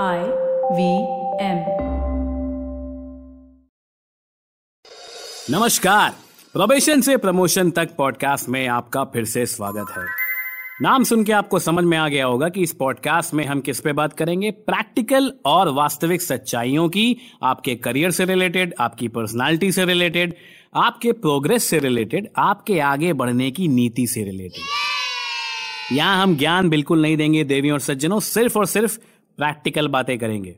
I V M. नमस्कार। Probation से promotion तक पॉडकास्ट में आपका फिर से स्वागत है। नाम सुन के आपको समझ में आ गया होगा कि इस पॉडकास्ट में हम किस पे बात करेंगे? प्रैक्टिकल और वास्तविक सच्चाइयों की, आपके करियर से रिलेटेड आपकी पर्सनालिटी से रिलेटेड आपके प्रोग्रेस से रिलेटेड आपके आगे बढ़ने की नीति से रिलेटेड यहाँ हम ज्ञान बिल्कुल नहीं देंगे, देवियों और सज्जनों, सिर्फ़ और सिर्फ़ प्रैक्टिकल बातें करेंगे।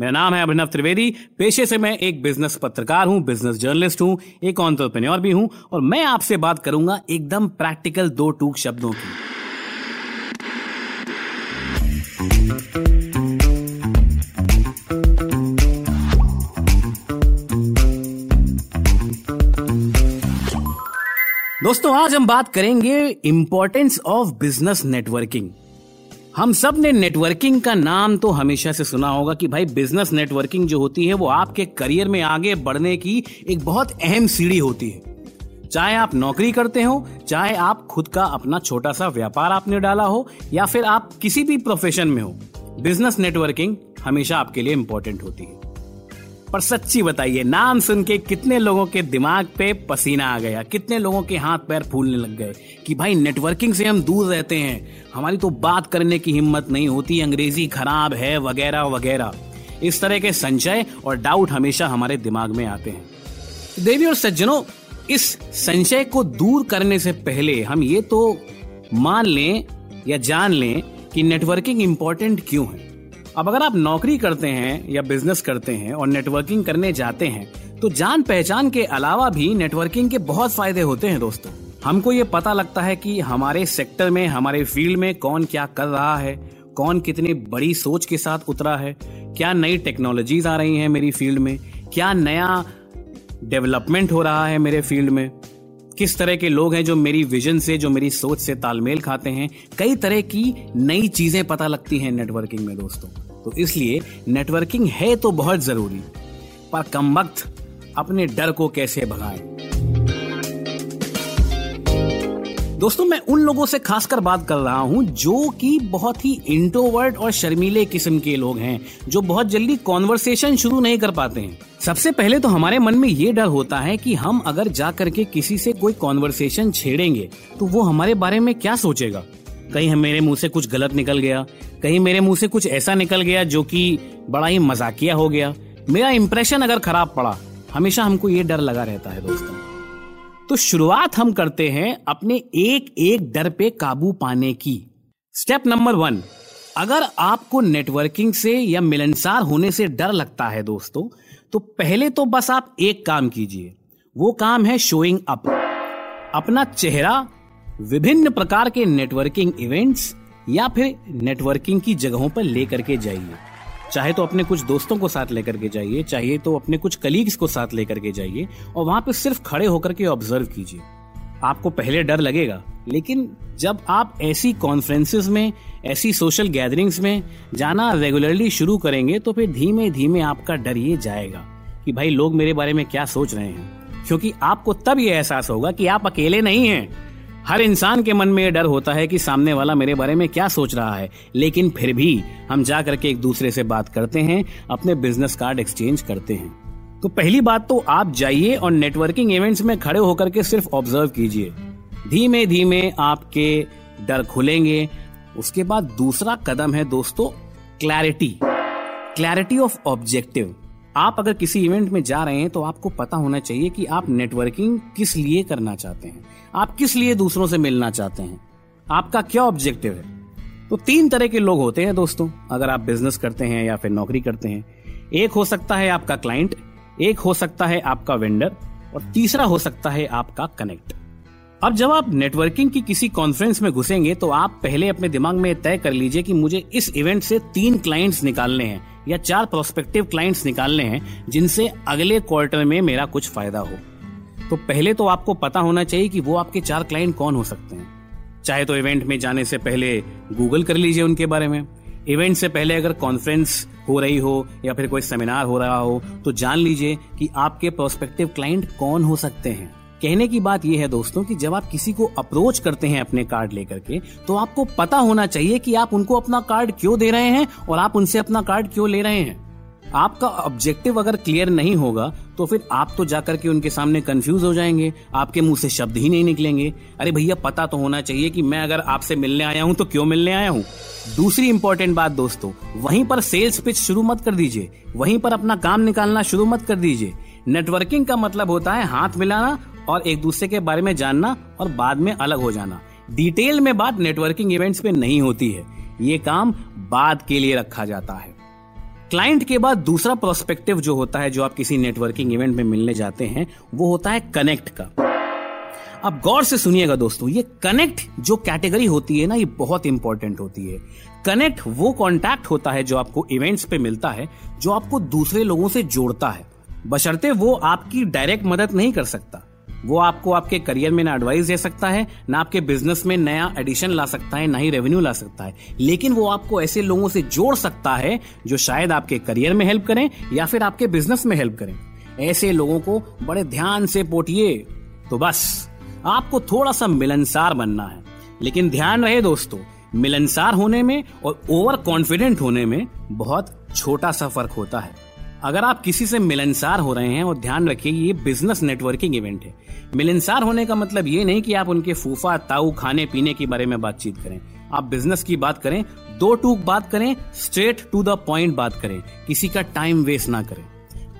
मेरा नाम है अभिनव त्रिवेदी। पेशे से मैं एक बिज़नेस पत्रकार हूँ, बिज़नेस जर्नलिस्ट हूँ, एक ऑन्टरप्रेन्योर भी हूँ और मैं आपसे बात करूँगा एकदम प्रैक्टिकल दो टूक शब्दों की। दोस्तों, आज हम बात करेंगे इंपॉर्टेंस ऑफ़ बिज़नेस नेटवर्किंग हम सबने नेटवर्किंग का नाम तो हमेशा से सुना होगा कि भाई बिज़नेस नेटवर्किंग जो होती है वो आपके करियर में आगे बढ़ने की एक बहुत अहम सीढ़ी होती है। चाहे आप नौकरी करते हो, चाहे आप खुद का अपना छोटा सा व्यापार आपने डाला हो, या फिर आप किसी भी प्रोफेशन में हो बिज़नेस नेटवर्किंग हमेशा आपके लिए इम्पोर्टेंट होती है। पर सच्ची बताइए, नाम सुन के कितने लोगों के दिमाग पे पसीना आ गया? कितने लोगों के हाथ पैर फूलने लग गए? कि भाई नेटवर्किंग से हम दूर रहते हैं। हमारी तो बात करने की हिम्मत नहीं होती, अंग्रेज़ी खराब है, वगैरह वगैरह। इस तरह के संशय और डाउट हमेशा हमारे दिमाग में आते हैं। देवी और सज्जनों, इस संशय को दूर करने से पहले हम ये तो मान लें या जान लें कि नेटवर्किंग इंपॉर्टेंट क्यों है। अब अगर आप नौकरी करते हैं या बिज़नेस करते हैं और नेटवर्किंग करने जाते हैं तो जान पहचान के अलावा भी नेटवर्किंग के बहुत फ़ायदे होते हैं दोस्तों। हमको ये पता लगता है कि हमारे सेक्टर में, हमारे फ़ील्ड में कौन क्या कर रहा है, कौन कितनी बड़ी सोच के साथ उतरा है, क्या नई टेक्नोलॉजीज़ आ रही हैं मेरी फ़ील्ड में, क्या नया डेवलपमेंट हो रहा है मेरे फ़ील्ड में। किस तरह के लोग हैं जो मेरी विजन से, जो मेरी सोच से तालमेल खाते हैं? कई तरह की नई चीज़ें पता लगती हैं नेटवर्किंग में दोस्तों। तो इसलिए नेटवर्किंग है तो बहुत ज़रूरी। पर कम वक्त अपने डर को कैसे भगाएँ? दोस्तों, मैं उन लोगों से खासकर बात कर रहा हूँ जो कि बहुत ही इंट्रोवर्ट और शर्मीले किस्म के लोग हैं, जो बहुत जल्दी कॉन्वर्सेशन शुरू नहीं कर पाते हैं। सबसे पहले तो हमारे मन में ये डर होता है कि हम अगर जा करके किसी से कोई कॉन्वर्सेशन छेड़ेंगे तो वो हमारे बारे में क्या सोचेगा? कहीं हम मेरे मुँह से कुछ गलत निकल गया, कहीं मेरे मुँह से कुछ ऐसा निकल गया जो कि बड़ा ही मजाकिया हो गया। मेरा इंप्रेशन अगर खराब पड़ा, हमेशा हमको ये डर लगा रहता है दोस्तों। तो शुरुआत हम करते हैं अपने एक एक डर पे काबू पाने की। स्टेप नंबर वन अगर आपको नेटवर्किंग से या मिलनसार होने से डर लगता है दोस्तों तो पहले तो बस आप एक काम कीजिए, वो काम है शोइंग अप अपना चेहरा विभिन्न प्रकार के नेटवर्किंग इवेंट्स या फिर नेटवर्किंग की जगहों पर लेकर के जाइए। चाहे तो अपने कुछ दोस्तों को साथ लेकर के जाइए चाहिए तो अपने कुछ कलीग्स को साथ लेकर के जाइए, और वहाँ पे सिर्फ़ खड़े होकर के ऑब्ज़र्व कीजिए। आपको पहले डर लगेगा, लेकिन जब आप ऐसी कॉन्फ्रेंसेस में, ऐसी सोशल गैदरिंग्स में जाना रेगुलरली शुरू करेंगे तो फिर धीमे धीमे आपका डर ये जाएगा कि भाई लोग मेरे बारे में क्या सोच रहे हैं? क्योंकि आपको तब ये एहसास होगा कि आप अकेले नहीं हैं। हर इंसान के मन में यह डर होता है कि सामने वाला मेरे बारे में क्या सोच रहा है। लेकिन फिर भी हम जा करके एक दूसरे से बात करते हैं, अपने बिज़नेस कार्ड एक्सचेंज करते हैं। तो पहली बात तो आप जाइए और नेटवर्किंग इवेंट्स में खड़े होकर के सिर्फ़ ऑब्ज़र्व कीजिए। धीमे धीमे आपके डर खुलेंगे। उसके बाद दूसरा कदम है दोस्तों क्लैरिटी क्लैरिटी ऑफ़ ऑब्जेक्टिव आप अगर किसी इवेंट में जा रहे हैं तो आपको पता होना चाहिए कि आप नेटवर्किंग किस लिए करना चाहते हैं। आप किस लिए दूसरों से मिलना चाहते हैं। आपका क्या ऑब्जेक्टिव है? तो तीन तरह के लोग होते हैं दोस्तों। अगर आप बिज़नेस करते हैं या फिर नौकरी करते हैं। एक हो सकता है आपका क्लाइंट एक हो सकता है आपका वेंडर और तीसरा हो सकता है आपका कनेक्ट अब जब आप नेटवर्किंग की किसी कॉन्फ्रेंस में घुसेंगे तो आप पहले अपने दिमाग में तय कर लीजिए कि मुझे इस इवेंट से तीन क्लाइंट्स निकालने हैं, या चार प्रोस्पेक्टिव क्लाइंट्स निकालने हैं, जिनसे अगले क्वार्टर में मेरा कुछ फ़ायदा हो। तो पहले तो आपको पता होना चाहिए कि वो आपके चार क्लाइंट कौन हो सकते हैं। चाहे तो इवेंट में जाने से पहले गूगल कर लीजिए उनके बारे में। इवेंट से पहले अगर कॉन्फ्रेंस हो रही हो, या फिर कोई सेमिनार हो रहा हो तो जान लीजिए कि आपके प्रोस्पेक्टिव क्लाइंट कौन हो सकते हैं। कहने की बात यह है दोस्तों कि जब आप किसी को अप्रोच करते हैं अपने कार्ड लेकर के तो आपको पता होना चाहिए कि आप उनको अपना कार्ड क्यों दे रहे हैं और आप उनसे अपना कार्ड क्यों ले रहे हैं। आपका ऑब्जेक्टिव अगर क्लियर नहीं होगा तो फिर आप तो जाकर के उनके सामने कंफ्यूज हो जाएँगे, आपके मुँह से शब्द ही नहीं निकलेंगे। अरे भैया, पता तो होना चाहिए कि मैं अगर आपसे मिलने आया हूँ तो क्यों मिलने आया हूँ? दूसरी इंपॉर्टेंट बात दोस्तों, वहीं पर सेल्स पिच शुरू मत कर दीजिए। वहीं पर अपना काम निकालना शुरू मत कर दीजिए। नेटवर्किंग का मतलब होता है हाथ मिलाना और एक दूसरे के बारे में जानना और बाद में अलग हो जाना। डिटेल में बात नेटवर्किंग इवेंट्स पे नहीं होती है। ये काम बाद के लिए रखा जाता है। क्लाइंट के बाद दूसरा प्रोस्पेक्टिव जो होता है, जो आप किसी नेटवर्किंग इवेंट में मिलने जाते हैं, वो होता है कनेक्ट का। अब गौर से सुनिएगा दोस्तों, ये कनेक्ट जो कैटेगरी होती है ना, ये बहुत इंपॉर्टेंट होती है। कनेक्ट वो कॉन्टैक्ट होता है जो आपको इवेंट्स पे मिलता है, जो आपको दूसरे लोगों से जोड़ता है। बशर्ते वो आपकी डायरेक्ट मदद नहीं कर सकता। वो आपको आपके करियर में ना एडवाइस दे सकता है, ना आपके बिज़नेस में नया एडिशन ला सकता है, ना ही रेवेन्यू ला सकता है। लेकिन वो आपको ऐसे लोगों से जोड़ सकता है, जो शायद आपके करियर में हेल्प करें या फिर आपके बिज़नेस में हेल्प करें। ऐसे लोगों को बड़े ध्यान से पोटिए तो बस, आपको थोड़ा सा मिलनसार बनना है। लेकिन ध्यान रहे दोस्तों, मिलनसार होने में और ओवर कॉन्फिडेंट होने में बहुत छोटा सा फ़र्क होता है। अगर आप किसी से मिलनसार हो रहे हैं और ध्यान रखिए, ये बिज़नेस नेटवर्किंग इवेंट है। मिलनसार होने का मतलब ये नहीं कि आप उनके फूफा, ताऊ, खाने, पीने के बारे में बातचीत करें। आप बिज़नेस की बात करें, दो टूक बात करें स्ट्रेट टू द पॉइंट बात करें। किसी का टाइम वेस्ट ना करें।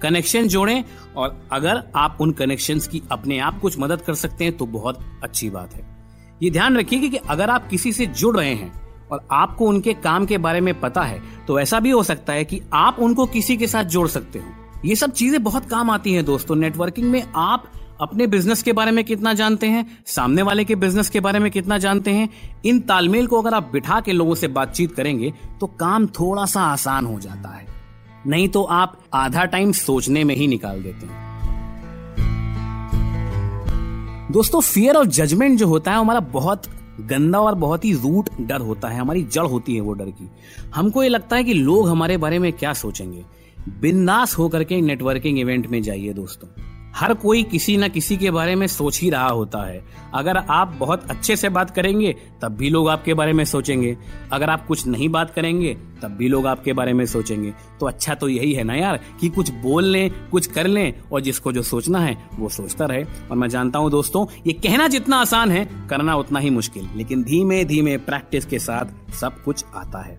कनेक्शन जोड़ें और अगर आप उन कनेक्शंस की अपने आप कुछ मदद कर सकते हैं तो बहुत अच्छी बात है। ये ध्यान रखिए कि अगर आप किसी से जुड़ रहे हैं और आपको उनके काम के बारे में पता है तो ऐसा भी हो सकता है कि आप उनको किसी के साथ जोड़ सकते हो। ये सब चीज़ें बहुत काम आती हैं दोस्तों। नेटवर्किंग में आप अपने बिज़नेस के बारे में कितना जानते हैं, सामने वाले के बिज़नेस के बारे में कितना जानते हैं, इन तालमेल को अगर आप बिठा के लोगों से बातचीत करेंगे तो काम थोड़ा सा आसान हो जाता है। नहीं तो आप आधा टाइम सोचने में ही निकाल देते हैं। दोस्तों फियर और जजमेंट जो होता है हमारा बहुत गंदा और बहुत ही रूट डर होता है, हमारी जड़ होती है वो डर की। हमको ये लगता है कि लोग हमारे बारे में क्या सोचेंगे? बिंदास होकर के नेटवर्किंग इवेंट में जाइए दोस्तों। हर कोई किसी न किसी के बारे में सोच ही रहा होता है। अगर आप बहुत अच्छे से बात करेंगे, तब भी लोग आपके बारे में सोचेंगे। अगर आप कुछ नहीं बात करेंगे, तब भी लोग आपके बारे में सोचेंगे। तो अच्छा तो यही है ना यार, कि कुछ बोल लें, कुछ कर लें, और जिसको जो सोचना है, वो सोचता रहे। और मैं जानता हूँ दोस्तों, ये कहना जितना आसान है, करना उतना ही मुश्किल। लेकिन धीमे धीमे प्रैक्टिस के साथ सब कुछ आता है।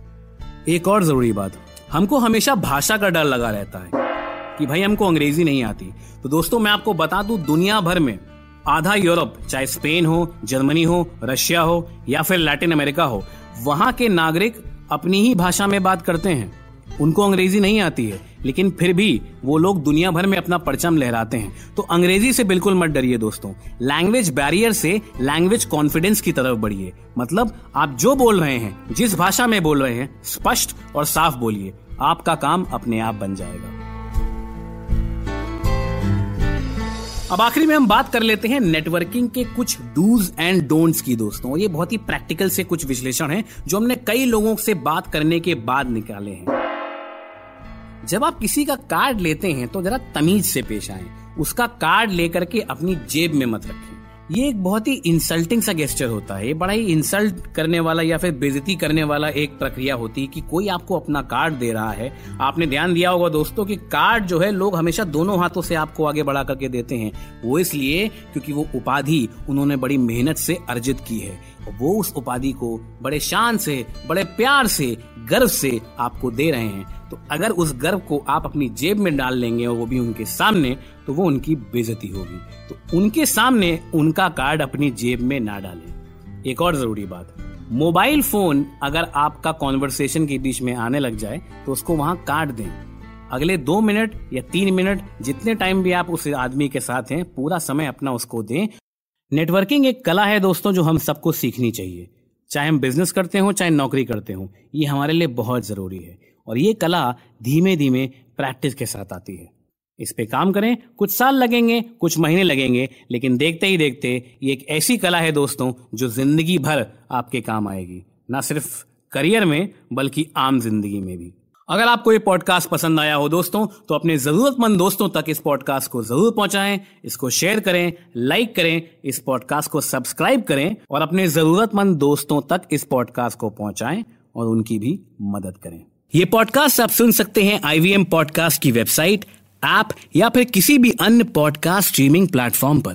एक और ज़रूरी बात, हमको हमेशा भाषा का डर लगा रहता है। कि भाई हमको अंग्रेज़ी नहीं आती। तो दोस्तों, मैं आपको बता दूँ, दुनिया भर में आधा यूरोप, चाहे स्पेन हो, जर्मनी हो, रशिया हो, या फिर लैटिन अमेरिका हो, वहाँ के नागरिक अपनी ही भाषा में बात करते हैं। उनको अंग्रेज़ी नहीं आती है, लेकिन फिर भी वो लोग दुनिया भर में अपना परचम लहराते हैं। तो अंग्रेज़ी से बिल्कुल मत डरिए दोस्तों। लैंग्वेज बैरियर से लैंग्वेज कॉन्फिडेंस की तरफ़ बढ़िए। मतलब आप जो बोल रहे हैं, जिस भाषा में बोल रहे हैं, स्पष्ट और साफ़ बोलिए। आपका काम अपने आप बन जाएगा। अब आखिरी में हम बात कर लेते हैं नेटवर्किंग के कुछ डूज एंड डोंट्स की दोस्तों। ये बहुत ही प्रैक्टिकल से कुछ विश्लेषण है, जो हमने कई लोगों से बात करने के बाद निकाले हैं। जब आप किसी का कार्ड लेते हैं तो जरा तमीज से पेश आए। उसका कार्ड लेकर के अपनी जेब में मत रखें। ये एक बहुत ही इंसल्टिंग सा गेस्टर होता है। ये बड़ा ही इंसल्ट करने वाला या फिर बेजती करने वाला एक प्रक्रिया होती है कि कोई आपको अपना कार्ड दे रहा है। आपने ध्यान दिया होगा दोस्तों कि कार्ड जो है लोग हमेशा दोनों हाथों से आपको आगे बढ़ा करके देते हैं। वो इसलिए क्योंकि वो उपाधि उन्होंने बड़ी मेहनत से अर्जित की है। वो उस उपाधि को बड़े शान से, बड़े प्यार से, गर्व से आपको दे रहे हैं। तो अगर उस गर्व को आप अपनी जेब में डाल लेंगे और वो भी उनके सामने तो वो उनकी बेजती होगी। तो उनके सामने उनका कार्ड अपनी जेब में ना डालें। एक और ज़रूरी बात, मोबाइल फ़ोन अगर आपका कॉन्वर्सेशन के बीच में आने लग जाए तो उसको वहाँ काट दें। अगले दो मिनट या तीन मिनट जितने टाइम भी आप उस आदमी के साथ हैं, पूरा समय अपना उसको दें। नेटवर्किंग एक कला है दोस्तों, जो हम सबको सीखनी चाहिए। चाहे हम बिज़नेस करते हो, चाहे नौकरी करते हो, ये हमारे लिए बहुत ज़रूरी है। और ये कला धीमे धीमे प्रैक्टिस के साथ आती है। इस पे काम करें। कुछ साल लगेंगे, कुछ महीने लगेंगे, लेकिन देखते ही देखते ये एक ऐसी कला है दोस्तों, जो ज़िंदगी भर आपके काम आएगी। ना सिर्फ़ करियर में, बल्कि आम ज़िंदगी में भी। अगर आपको ये पॉडकास्ट पसंद आया हो दोस्तों तो अपने जरूरतमंद दोस्तों तक इस पॉडकास्ट को ज़रूर पहुंचाएँ, इसको शेयर करें लाइक करें, इस पॉडकास्ट को सब्सक्राइब करें और अपने जरूरतमंद दोस्तों तक इस पॉडकास्ट को पहुंचाएँ और उनकी भी मदद करें। ये पॉडकास्ट आप सुन सकते हैं आईवीएम पॉडकास्ट की वेबसाइट ऐप या फिर किसी भी अन्य पॉडकास्ट स्ट्रीमिंग प्लेटफॉर्म पर।